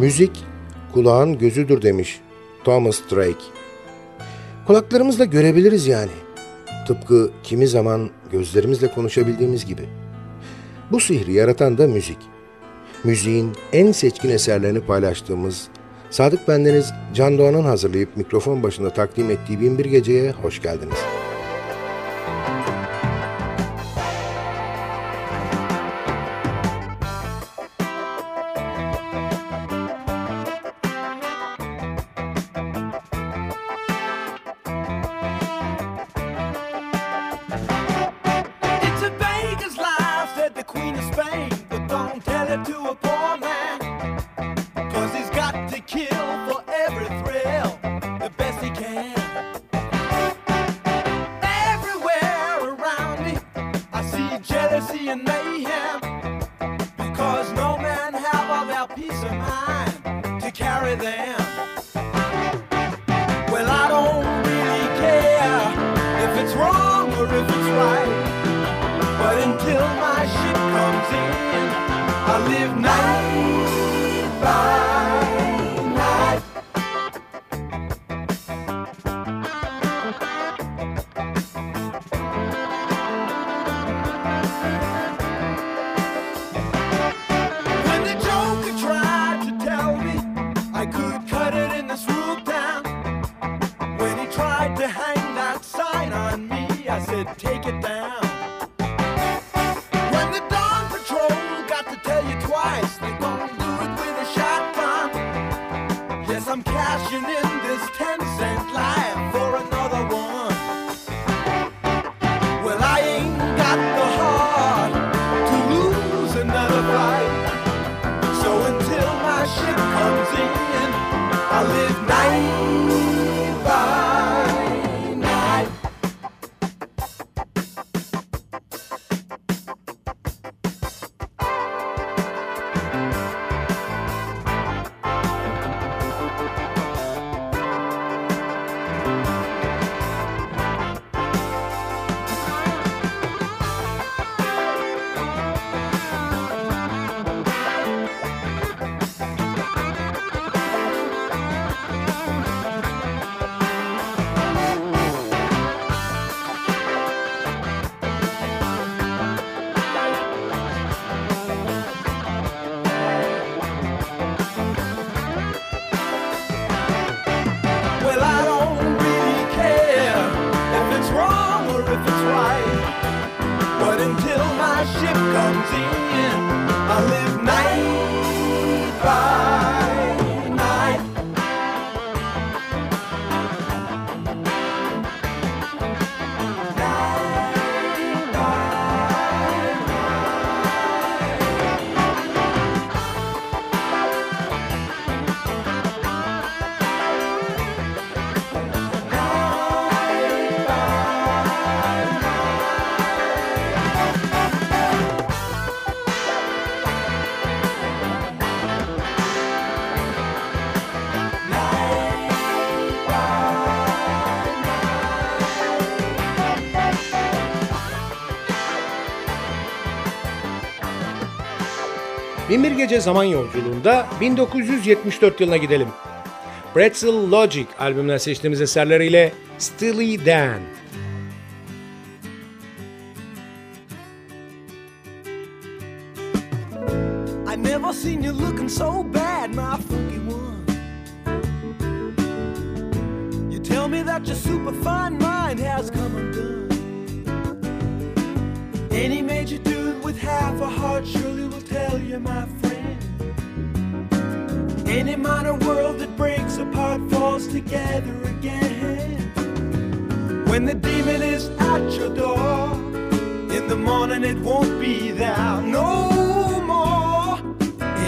Müzik kulağın gözüdür demiş Thomas Drake. Kulaklarımızla görebiliriz yani. Tıpkı kimi zaman gözlerimizle konuşabildiğimiz gibi. Bu sihri yaratan da müzik. Müziğin en seçkin eserlerini paylaştığımız Sadık Bendeniz Can Doğan'ın hazırlayıp mikrofon başında takdim ettiği Binbir Gece'ye hoş geldiniz. gece zaman yolculuğunda 1974 yılına gidelim. Pretzel Logic albümünden seçtiğimiz eserleriyle Steely Dan. together again. When the demon is at your door, in the morning it won't be there no more.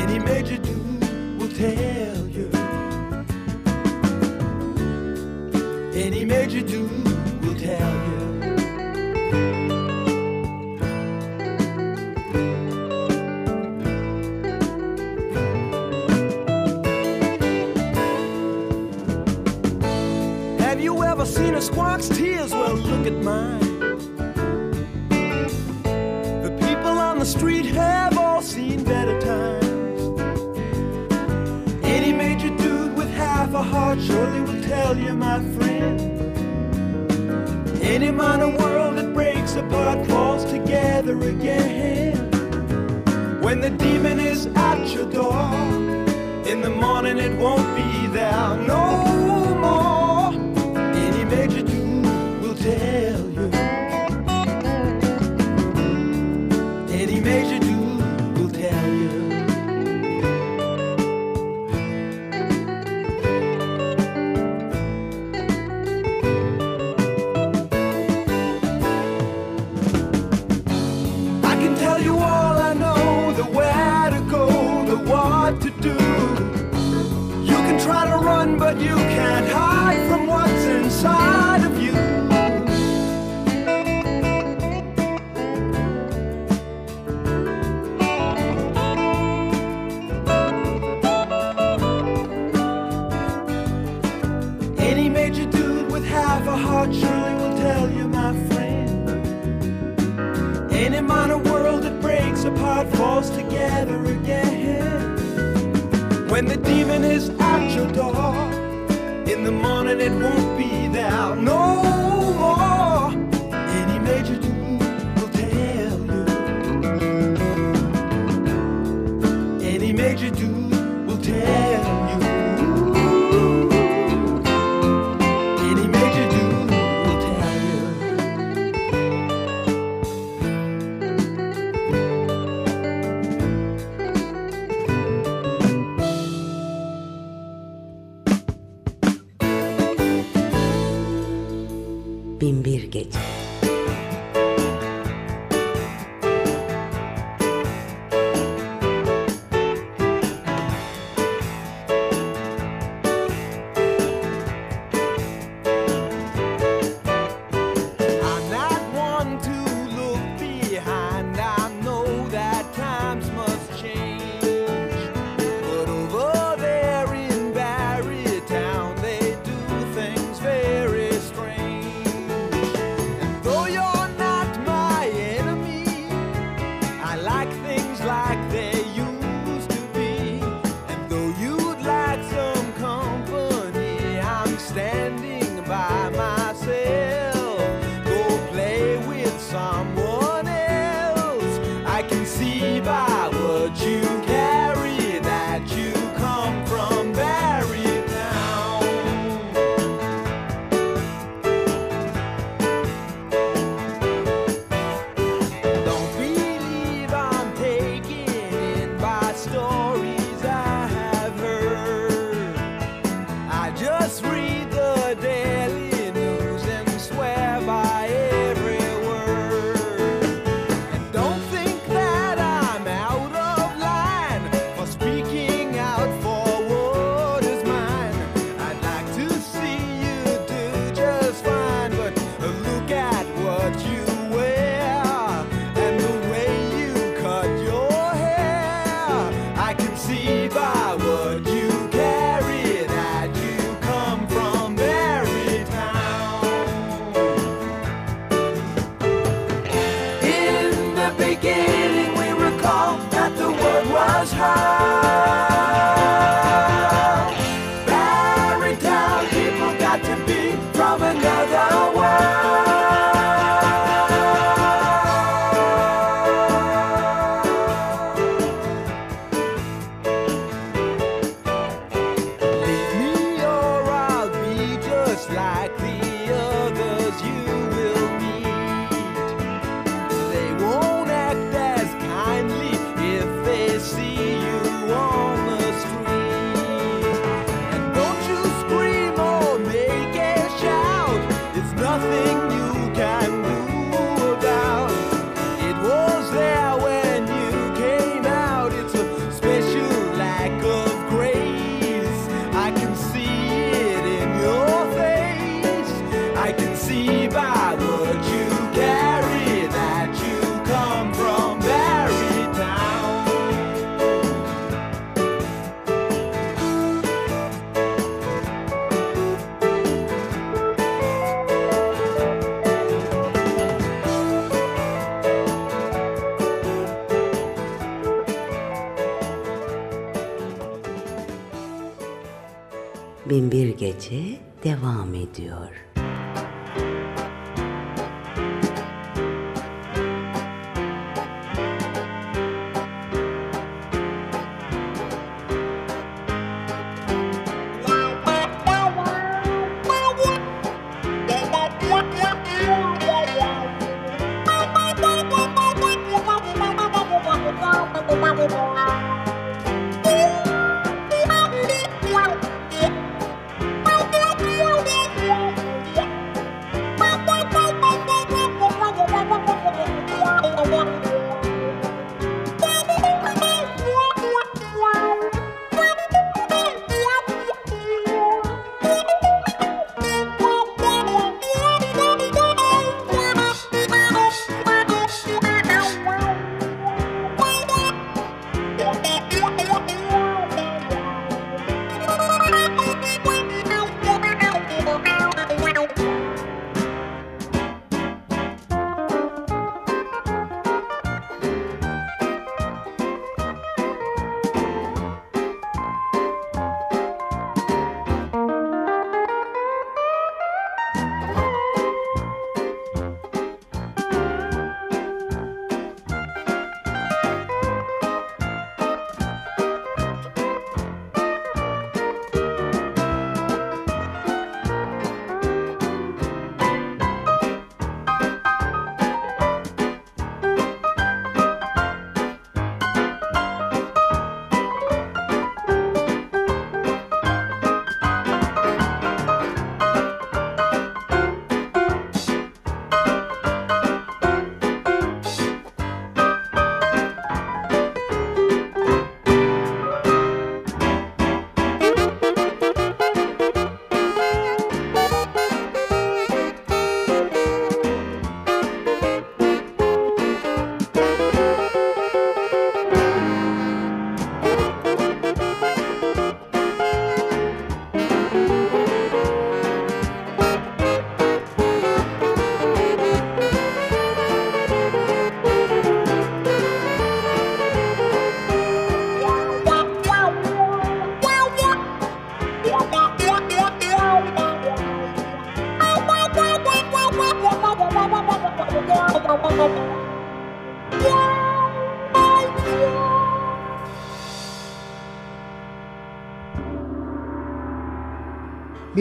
Any major dude will tell you. Any major dude will tell you. seen a squonk's tears, well, look at mine. The people on the street have all seen better times. Any major dude with half a heart surely will tell you, my friend. Any minor world that breaks apart falls together again. When the demon is at your door, in the morning it won't be there no more. Bin Bir Gece.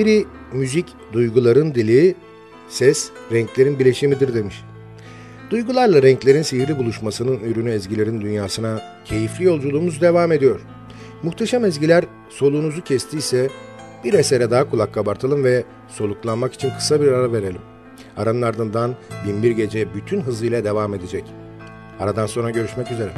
Biri müzik duyguların dili, ses renklerin bileşimidir demiş. Duygularla renklerin sihirli buluşmasının ürünü ezgilerin dünyasına keyifli yolculuğumuz devam ediyor. Muhteşem ezgiler soluğunuzu kestiyse bir esere daha kulak kabartalım ve soluklanmak için kısa bir ara verelim. Aranın ardından Binbir Gece bütün hızıyla devam edecek. Aradan sonra görüşmek üzere.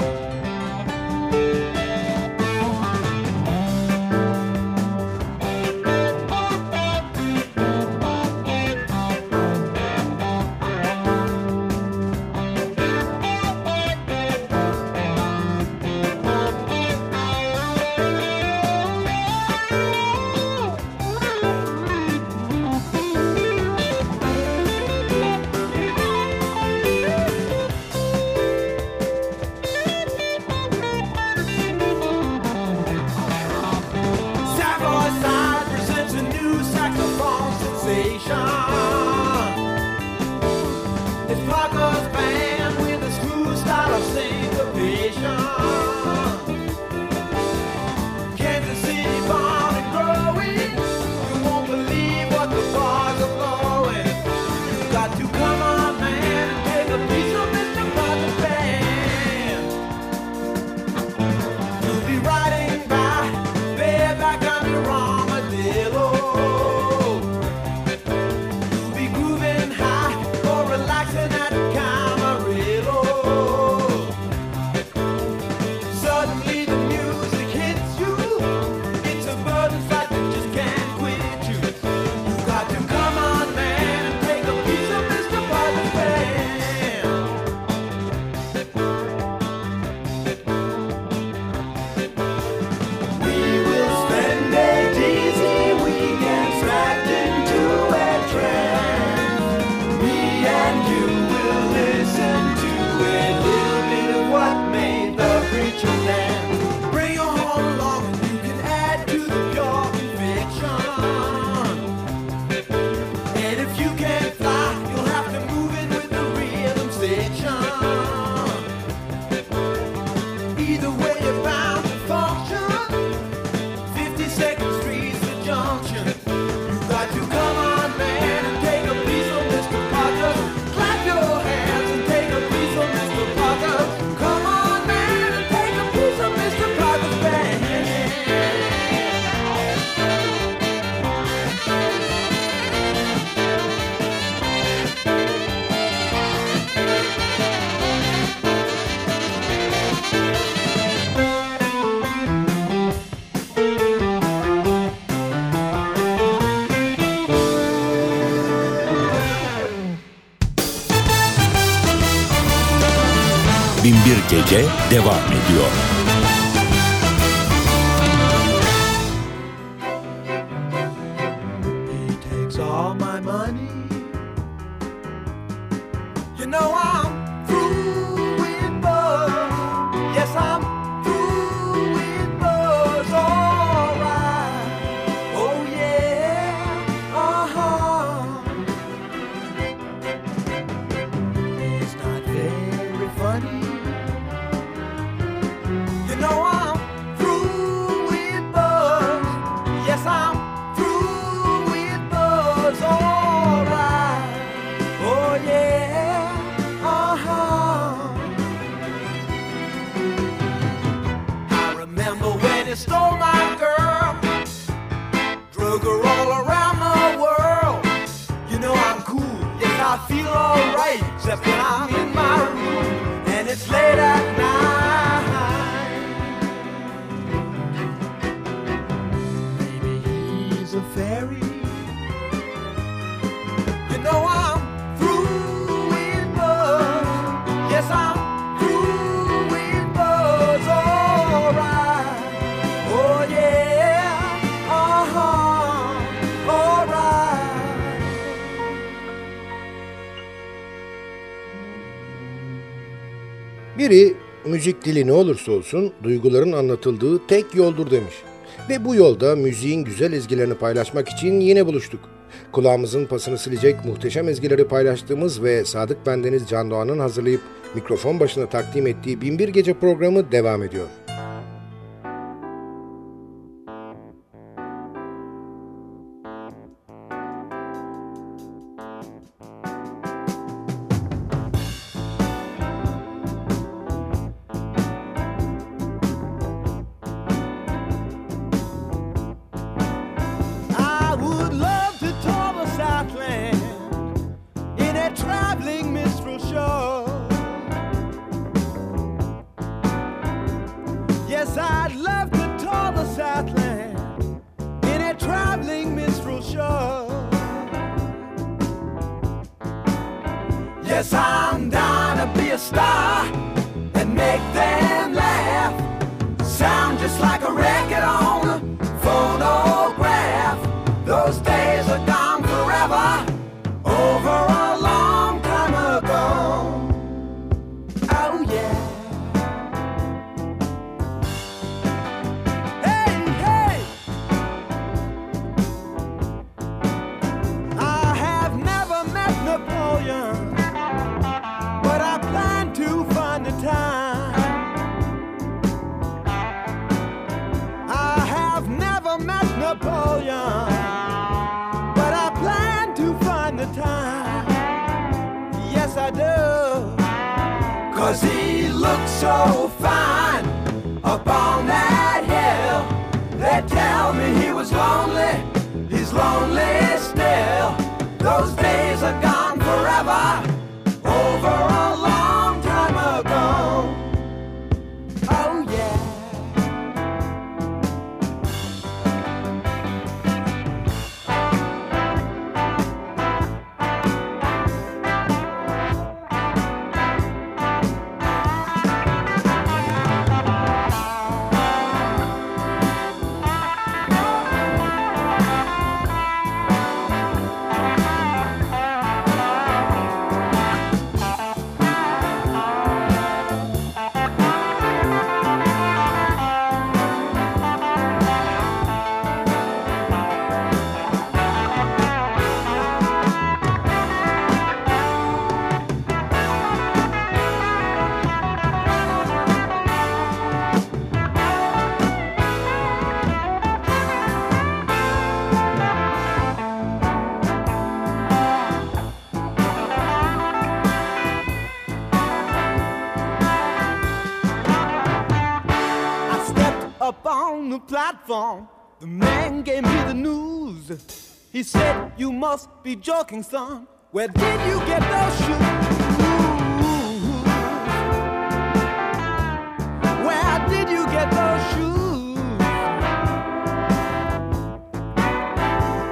mountain. devam ediyor. Müzik dili ne olursa olsun duyguların anlatıldığı tek yoldur demiş. Ve bu yolda müziğin güzel ezgilerini paylaşmak için yine buluştuk. Kulağımızın pasını silecek muhteşem ezgileri paylaştığımız ve Sadık Bendeniz Can Doğan'ın hazırlayıp mikrofon başına takdim ettiği Binbir Gece programı devam ediyor. Cause he looks so fine up on that hill. They tell me he was lonely, he's lonely the. Man gave me the news. He said, You must be joking, son. Where did you get those shoes? Where did you get those shoes?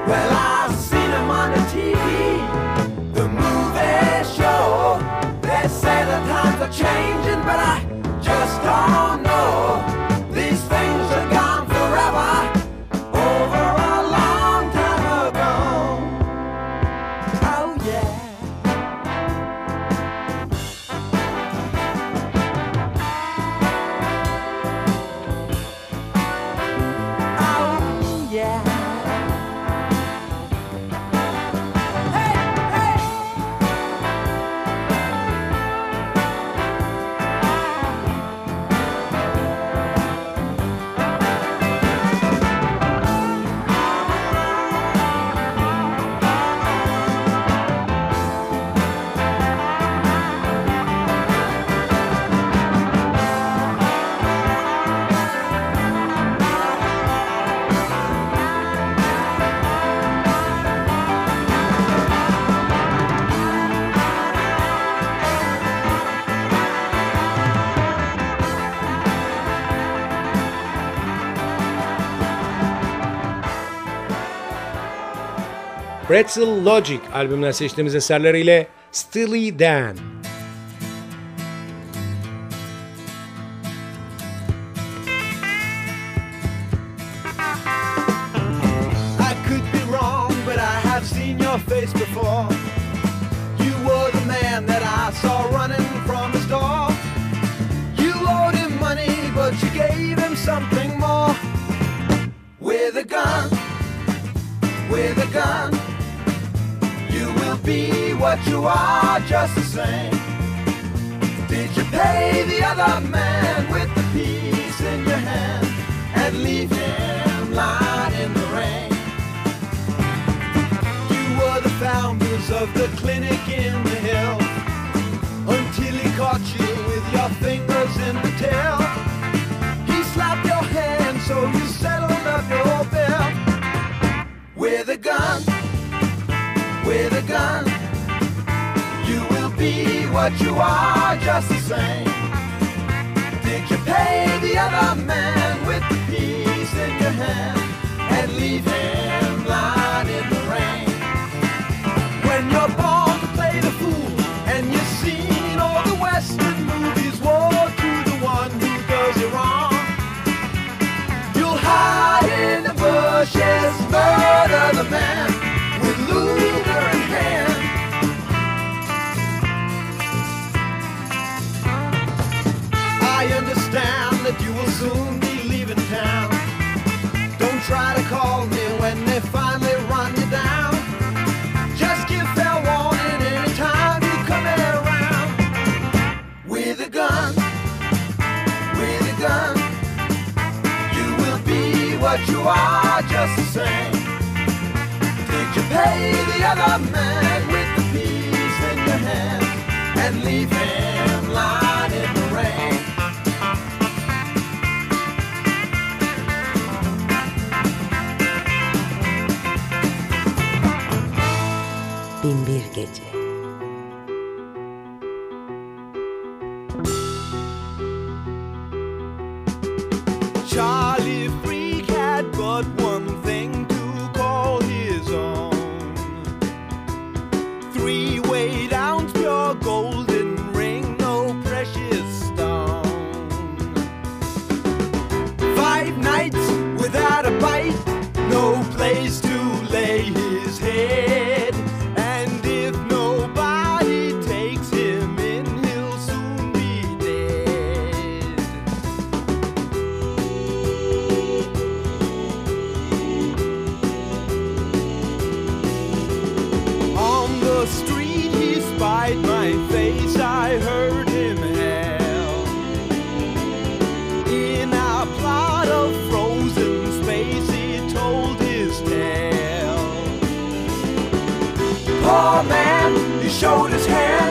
Well, I've seen them on the TV, the movie show. They say the times are changing, but I just don't know. Pretzel Logic albümünden seçtiğimiz eserleriyle Steely Dan. What you are just the same. Did you pay the other man with the piece in your hand and leave him lying in the rain? You were the founders of the clinic in the hill until he caught you with your fingers in the tail. He slapped your hand so you settled up your bill with a gun, with a gun. What you are just the same. Did you pay the other man with the piece in your hand and leave him lying in the rain? When you're born to play the fool and you've seen all the western movies, woe to the one who does you wrong. You'll hide in the bushes, murder the man you are just the same. Did you pay the other man with the piece in your hand and leave him lying the street he spied my face, I heard him hail. In a plot of frozen space he told his tale. Poor man, he showed his hand,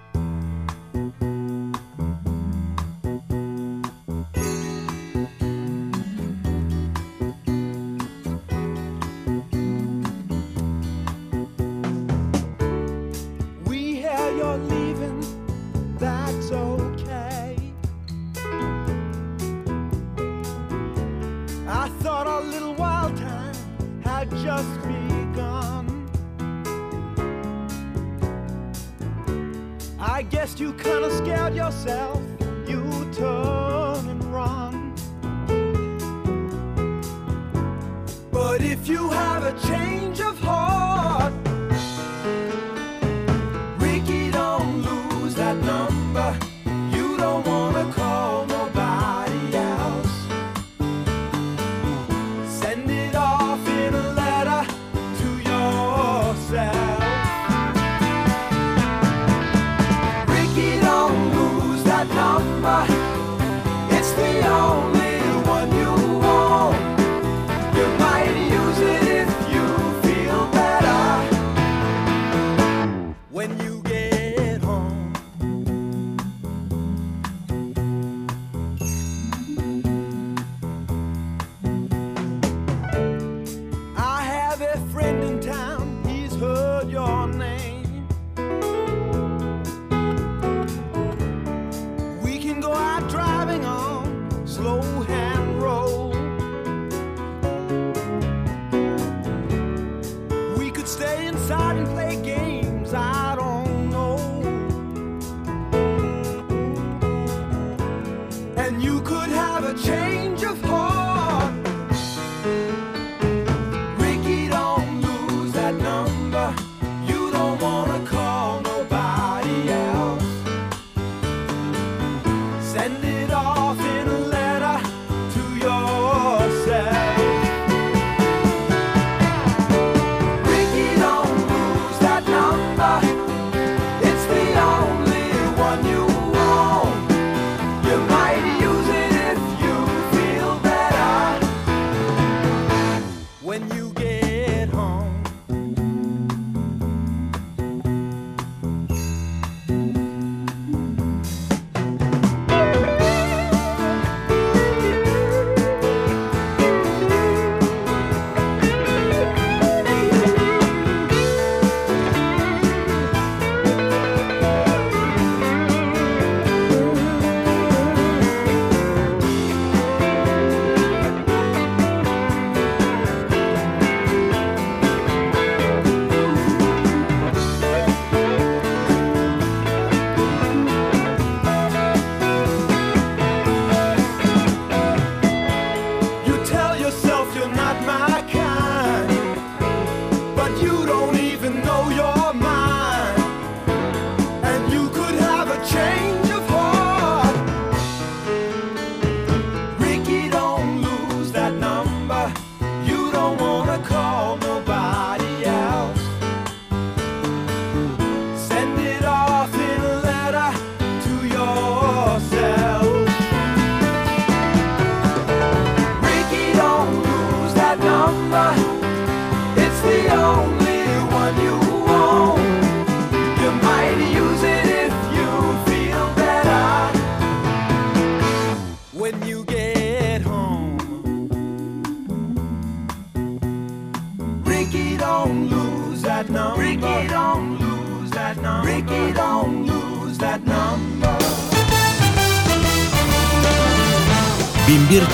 You have a change of heart,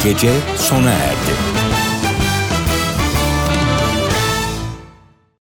Gece sona erdi.